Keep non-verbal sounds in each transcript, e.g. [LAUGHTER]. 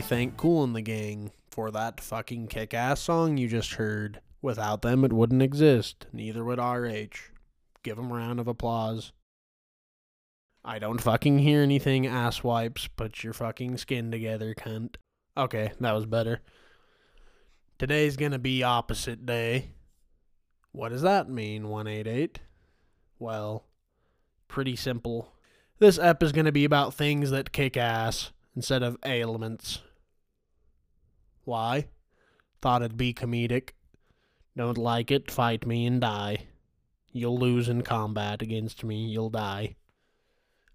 thank Kool & the Gang for that fucking kick ass song you just heard. Without them, it wouldn't exist. Neither would RH. Give them a round of applause. I don't fucking hear anything, ass wipes. Put your fucking skin together, cunt. Okay, that was better. Today's gonna be opposite day. What does that mean, 188? Well, pretty simple. This ep is gonna be about things that kick ass instead of ailments. Why? Thought it'd be comedic. Don't like it, fight me and die. You'll lose in combat against me, you'll die.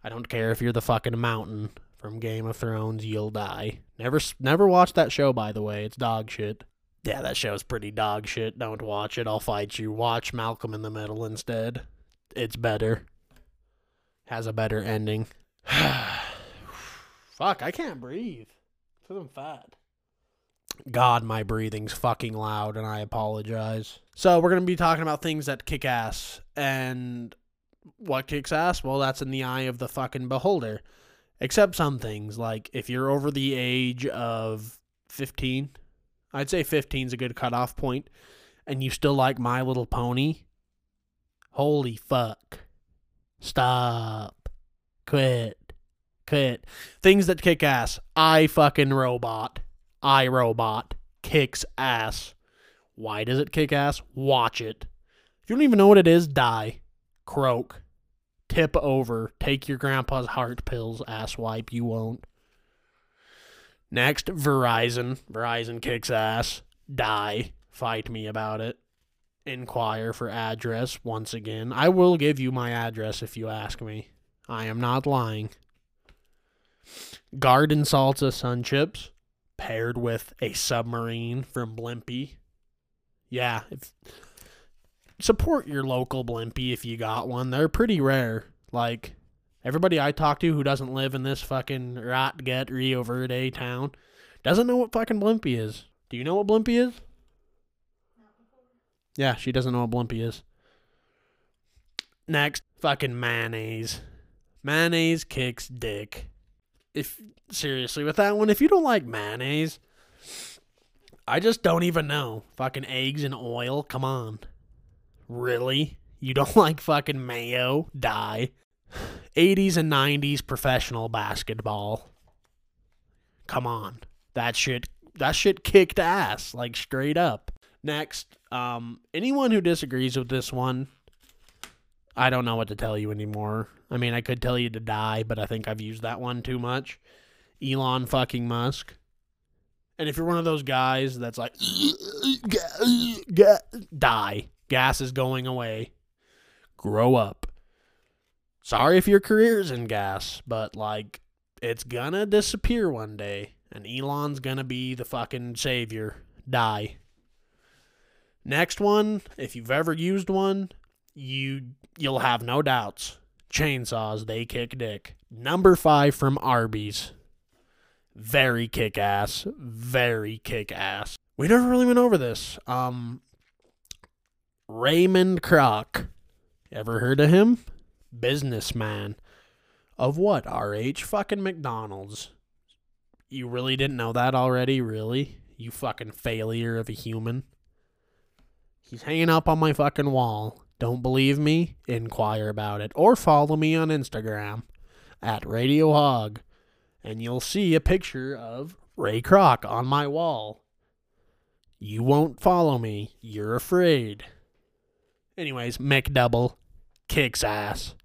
I don't care if you're the fucking mountain from Game of Thrones, you'll die. Never never watched that show by the way, it's dog shit. Yeah, that show's pretty dog shit. Don't watch it. I'll fight you. Watch Malcolm in the Middle instead. It's better. Has a better ending. [SIGHS] Fuck, I can't breathe. Because I'm fat. God, my breathing's fucking loud, and I apologize. So, we're going to be talking about things that kick ass. And what kicks ass? Well, that's in the eye of the fucking beholder. Except some things, like if you're over the age of 15, I'd say 15 is a good cutoff point, and you still like My Little Pony, holy fuck. Stop. Quit. Quit. Things that kick ass. I fucking robot. I robot kicks ass. Why does it kick ass? Watch it. If you don't even know what it is, die. Croak. Tip over. Take your grandpa's heart pills, ass wipe. You won't. Next, Verizon. Verizon kicks ass. Die. Fight me about it. Inquire for address once again. I will give you my address if you ask me. I am not lying. Garden salsa sun chips paired with a submarine from Blimpie. Yeah, if, support your local Blimpie if you got one. They're pretty rare. Like everybody I talk to who doesn't live in this fucking rat get Rio Verde town doesn't know what fucking Blimpie is. Do you know what Blimpie is? Yeah, she doesn't know what Blimpie is. Next, fucking mayonnaise. Mayonnaise kicks dick. If seriously with that one, if you don't like mayonnaise, I just don't even know. Fucking eggs and oil, come on. Really? You don't [LAUGHS] like fucking mayo? Die. 80s and 90s professional basketball. Come on. That shit that shit kicked ass, like straight up. Next, um anyone who disagrees with this one, I don't know what to tell you anymore. I mean, I could tell you to die, but I think I've used that one too much. Elon fucking Musk. And if you're one of those guys that's like die, gas is going away. Grow up. Sorry if your career's in gas, but like it's gonna disappear one day and Elon's gonna be the fucking savior. Die. Next one, if you've ever used one, you you'll have no doubts. Chainsaws, they kick dick. Number five from Arby's. Very kick ass. Very kick ass. We never really went over this. Um Raymond Kroc. Ever heard of him? Businessman. Of what, RH? Fucking McDonald's. You really didn't know that already? Really? You fucking failure of a human. He's hanging up on my fucking wall. Don't believe me? Inquire about it. Or follow me on Instagram at Radio Hog. And you'll see a picture of Ray Kroc on my wall. You won't follow me. You're afraid. Anyways, McDouble kicks ass.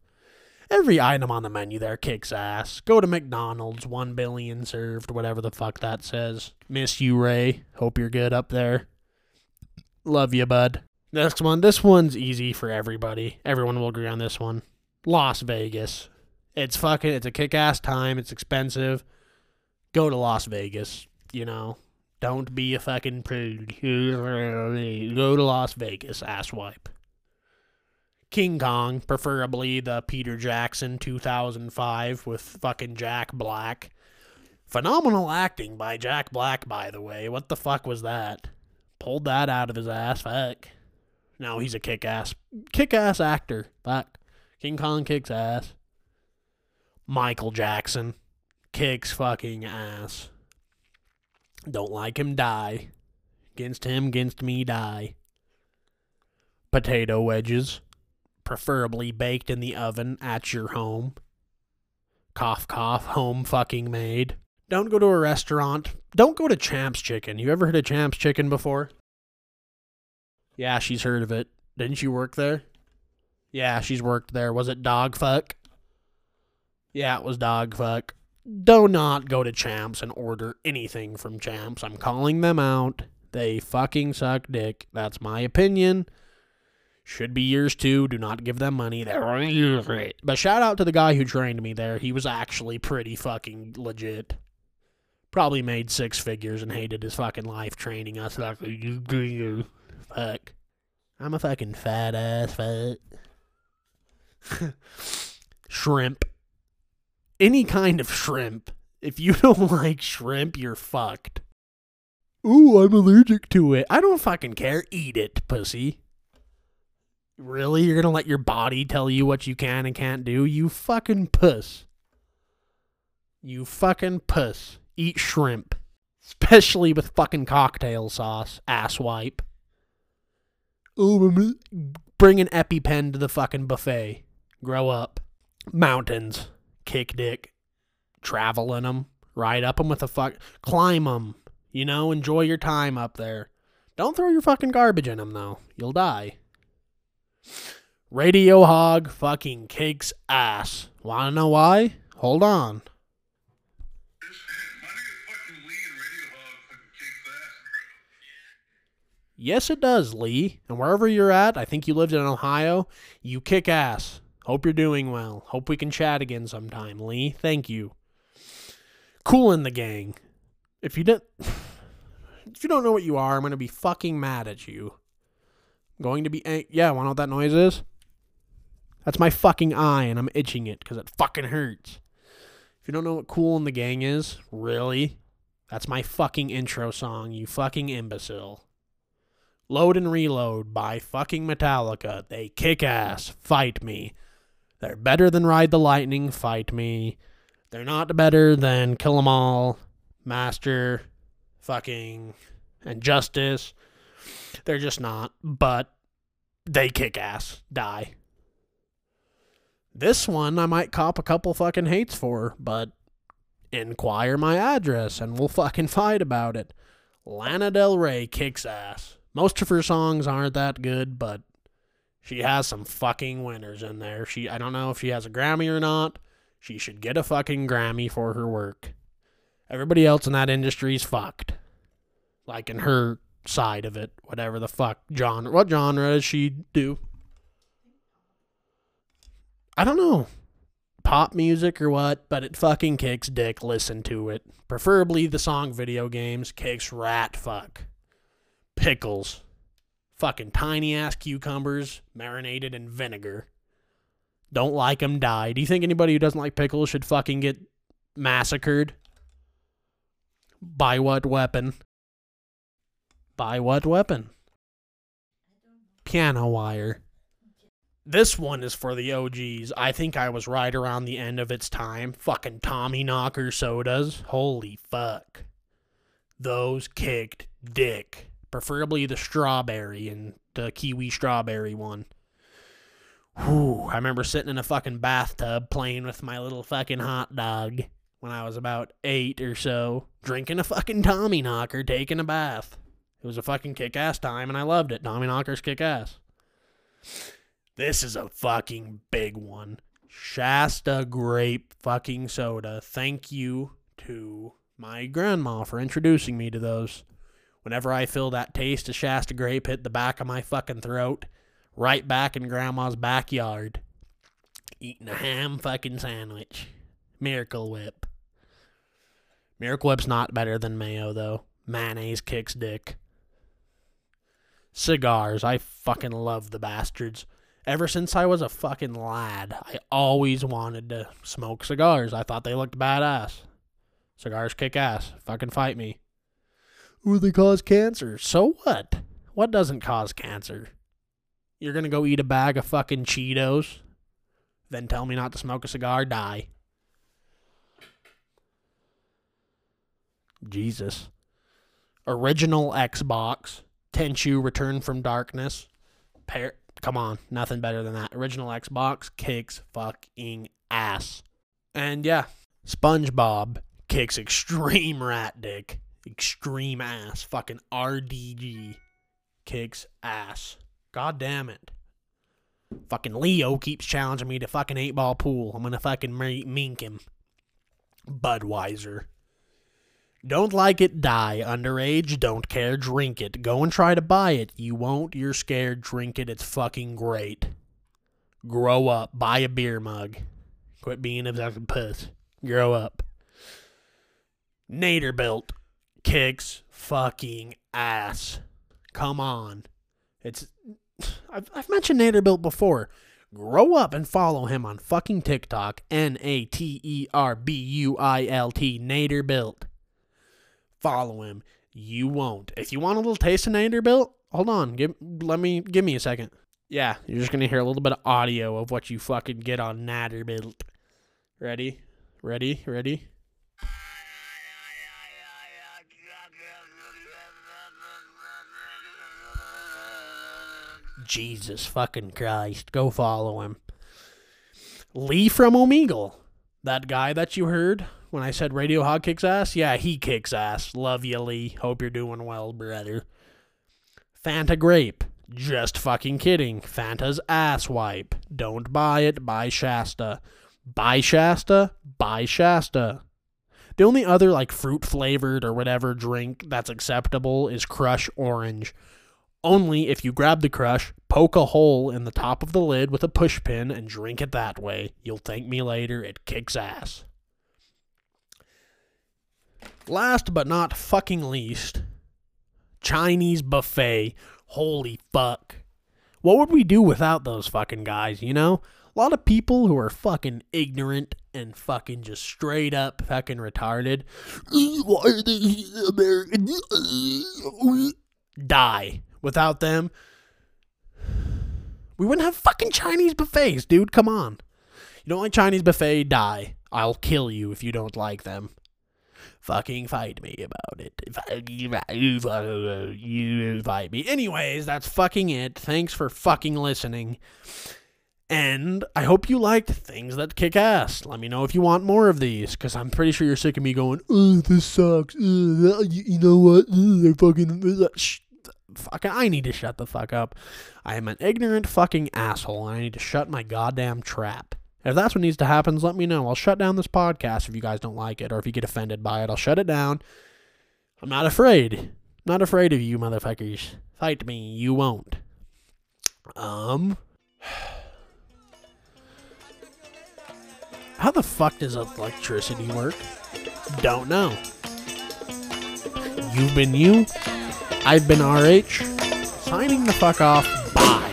Every item on the menu there kicks ass. Go to McDonald's, one billion served, whatever the fuck that says. Miss you, Ray. Hope you're good up there. Love you, bud. Next one. This one's easy for everybody. Everyone will agree on this one. Las Vegas. It's fucking, it's a kick ass time. It's expensive. Go to Las Vegas. You know, don't be a fucking prude. Go to Las Vegas, asswipe. King Kong, preferably the Peter Jackson 2005 with fucking Jack Black. Phenomenal acting by Jack Black, by the way. What the fuck was that? Pulled that out of his ass. Fuck. No, he's a kick ass, kick ass actor. Fuck. King Kong kicks ass. Michael Jackson kicks fucking ass. Don't like him, die. Against him, against me, die. Potato wedges, preferably baked in the oven at your home. Cough, cough, home fucking made. Don't go to a restaurant. Don't go to Champ's Chicken. You ever heard of Champ's Chicken before? Yeah, she's heard of it. Didn't you work there? Yeah, she's worked there. Was it dog fuck? Yeah, it was dog fuck. Do not go to Champs and order anything from Champs. I'm calling them out. They fucking suck dick. That's my opinion. Should be yours too. Do not give them money. They're But shout out to the guy who trained me there. He was actually pretty fucking legit. Probably made six figures and hated his fucking life training us. Fuck. I'm a fucking fat ass fat. [LAUGHS] shrimp. Any kind of shrimp. If you [LAUGHS] don't like shrimp, you're fucked. Ooh, I'm allergic to it. I don't fucking care. Eat it, pussy. Really? You're gonna let your body tell you what you can and can't do? You fucking puss. You fucking puss. Eat shrimp. Especially with fucking cocktail sauce, asswipe. Oh, bring an EpiPen to the fucking buffet. Grow up. Mountains. Kick dick. Travel in them. Ride up them with a fuck. Climb them. You know, enjoy your time up there. Don't throw your fucking garbage in them, though. You'll die. Radio Hog fucking kicks ass. Wanna know why? Hold on. Yes, it does, Lee. And wherever you're at, I think you lived in Ohio, you kick ass. Hope you're doing well. Hope we can chat again sometime, Lee. Thank you. Kool & the Gang. If you don't [SIGHS] if you don't know what you are, I'm going to be fucking mad at you. I'm going to be ang- Yeah, want to know what that noise is? That's my fucking eye and I'm itching it cuz it fucking hurts. If you don't know what Kool & the Gang is, really? That's my fucking intro song, you fucking imbecile. Load and Reload by fucking Metallica. They kick ass. Fight me. They're better than Ride the Lightning, fight me. They're not better than Kill 'Em All, Master, fucking, and Justice. They're just not, but they kick ass, die. This one I might cop a couple fucking hates for, but inquire my address and we'll fucking fight about it. Lana Del Rey kicks ass. Most of her songs aren't that good, but she has some fucking winners in there. She I don't know if she has a Grammy or not. She should get a fucking Grammy for her work. Everybody else in that industry is fucked. Like in her side of it, whatever the fuck genre. What genre does she do? I don't know. Pop music or what, but it fucking kicks dick. Listen to it. Preferably the song video games kicks rat fuck. Pickles fucking tiny ass cucumbers marinated in vinegar. Don't like them, die. Do you think anybody who doesn't like pickles should fucking get massacred? By what weapon? By what weapon? Piano wire. This one is for the OGs. I think I was right around the end of its time. Fucking Tommy Knocker sodas. Holy fuck. Those kicked dick preferably the strawberry and the kiwi strawberry one. Whew, I remember sitting in a fucking bathtub playing with my little fucking hot dog when I was about eight or so, drinking a fucking Tommy Knocker, taking a bath. It was a fucking kick ass time and I loved it. Tommy Knockers kick ass. This is a fucking big one. Shasta grape fucking soda. Thank you to my grandma for introducing me to those. Whenever I feel that taste of Shasta grape hit the back of my fucking throat, right back in Grandma's backyard, eating a ham fucking sandwich. Miracle Whip. Miracle Whip's not better than mayo, though. Mayonnaise kicks dick. Cigars. I fucking love the bastards. Ever since I was a fucking lad, I always wanted to smoke cigars. I thought they looked badass. Cigars kick ass. Fucking fight me. Or they cause cancer. So what? What doesn't cause cancer? You're gonna go eat a bag of fucking Cheetos, then tell me not to smoke a cigar, die. Jesus. original Xbox, Tenchu Return from Darkness. Pair, come on, nothing better than that. Original Xbox kicks fucking ass. And yeah, SpongeBob kicks extreme rat dick. Extreme ass. Fucking RDG kicks ass. God damn it. Fucking Leo keeps challenging me to fucking eight ball pool. I'm gonna fucking mink him. Budweiser. Don't like it, die. Underage, don't care, drink it. Go and try to buy it. You won't, you're scared, drink it. It's fucking great. Grow up. Buy a beer mug. Quit being a fucking puss. Grow up. Naterbuilt kicks fucking ass. Come on. It's [SIGHS] I've, I've mentioned Naterbuilt before. Grow up and follow him on fucking TikTok. N A T E R B U I L T. Naterbuilt. Follow him. You won't. If you want a little taste of Naterbuilt, hold on. Give let me give me a second. Yeah, you're just gonna hear a little bit of audio of what you fucking get on Naterbuilt. Ready? Ready? Ready? Jesus fucking Christ. Go follow him. Lee from Omegle. That guy that you heard when I said Radio Hog kicks ass? Yeah, he kicks ass. Love you, Lee. Hope you're doing well, brother. Fanta Grape. Just fucking kidding. Fanta's ass wipe. Don't buy it. Buy Shasta. Buy Shasta. Buy Shasta. The only other like fruit flavored or whatever drink that's acceptable is Crush Orange. Only if you grab the crush, poke a hole in the top of the lid with a push pin, and drink it that way. You'll thank me later. It kicks ass. Last but not fucking least, Chinese buffet. Holy fuck. What would we do without those fucking guys, you know? A lot of people who are fucking ignorant and fucking just straight up fucking retarded. Why are they American? Die. Without them, we wouldn't have fucking Chinese buffets, dude. Come on. You don't like Chinese buffet? Die. I'll kill you if you don't like them. Fucking fight me about it. You fight me. Anyways, that's fucking it. Thanks for fucking listening. And I hope you liked things that kick ass. Let me know if you want more of these, because I'm pretty sure you're sick of me going, oh, this sucks. You know what? They're fucking. Fucking I need to shut the fuck up. I am an ignorant fucking asshole and I need to shut my goddamn trap. If that's what needs to happen, let me know. I'll shut down this podcast if you guys don't like it or if you get offended by it. I'll shut it down. I'm not afraid. I'm not afraid of you motherfuckers. Fight me. You won't. Um. [SIGHS] How the fuck does electricity work? Don't know. You've been you. I've been RH. Signing the fuck off. Bye.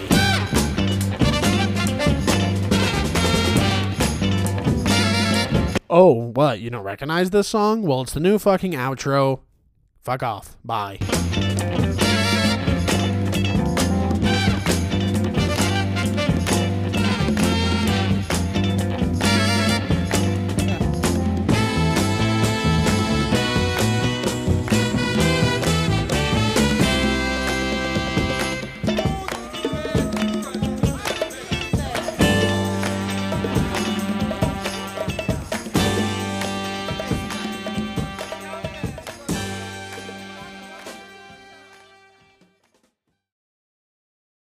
Oh, what? You don't recognize this song? Well, it's the new fucking outro. Fuck off. Bye.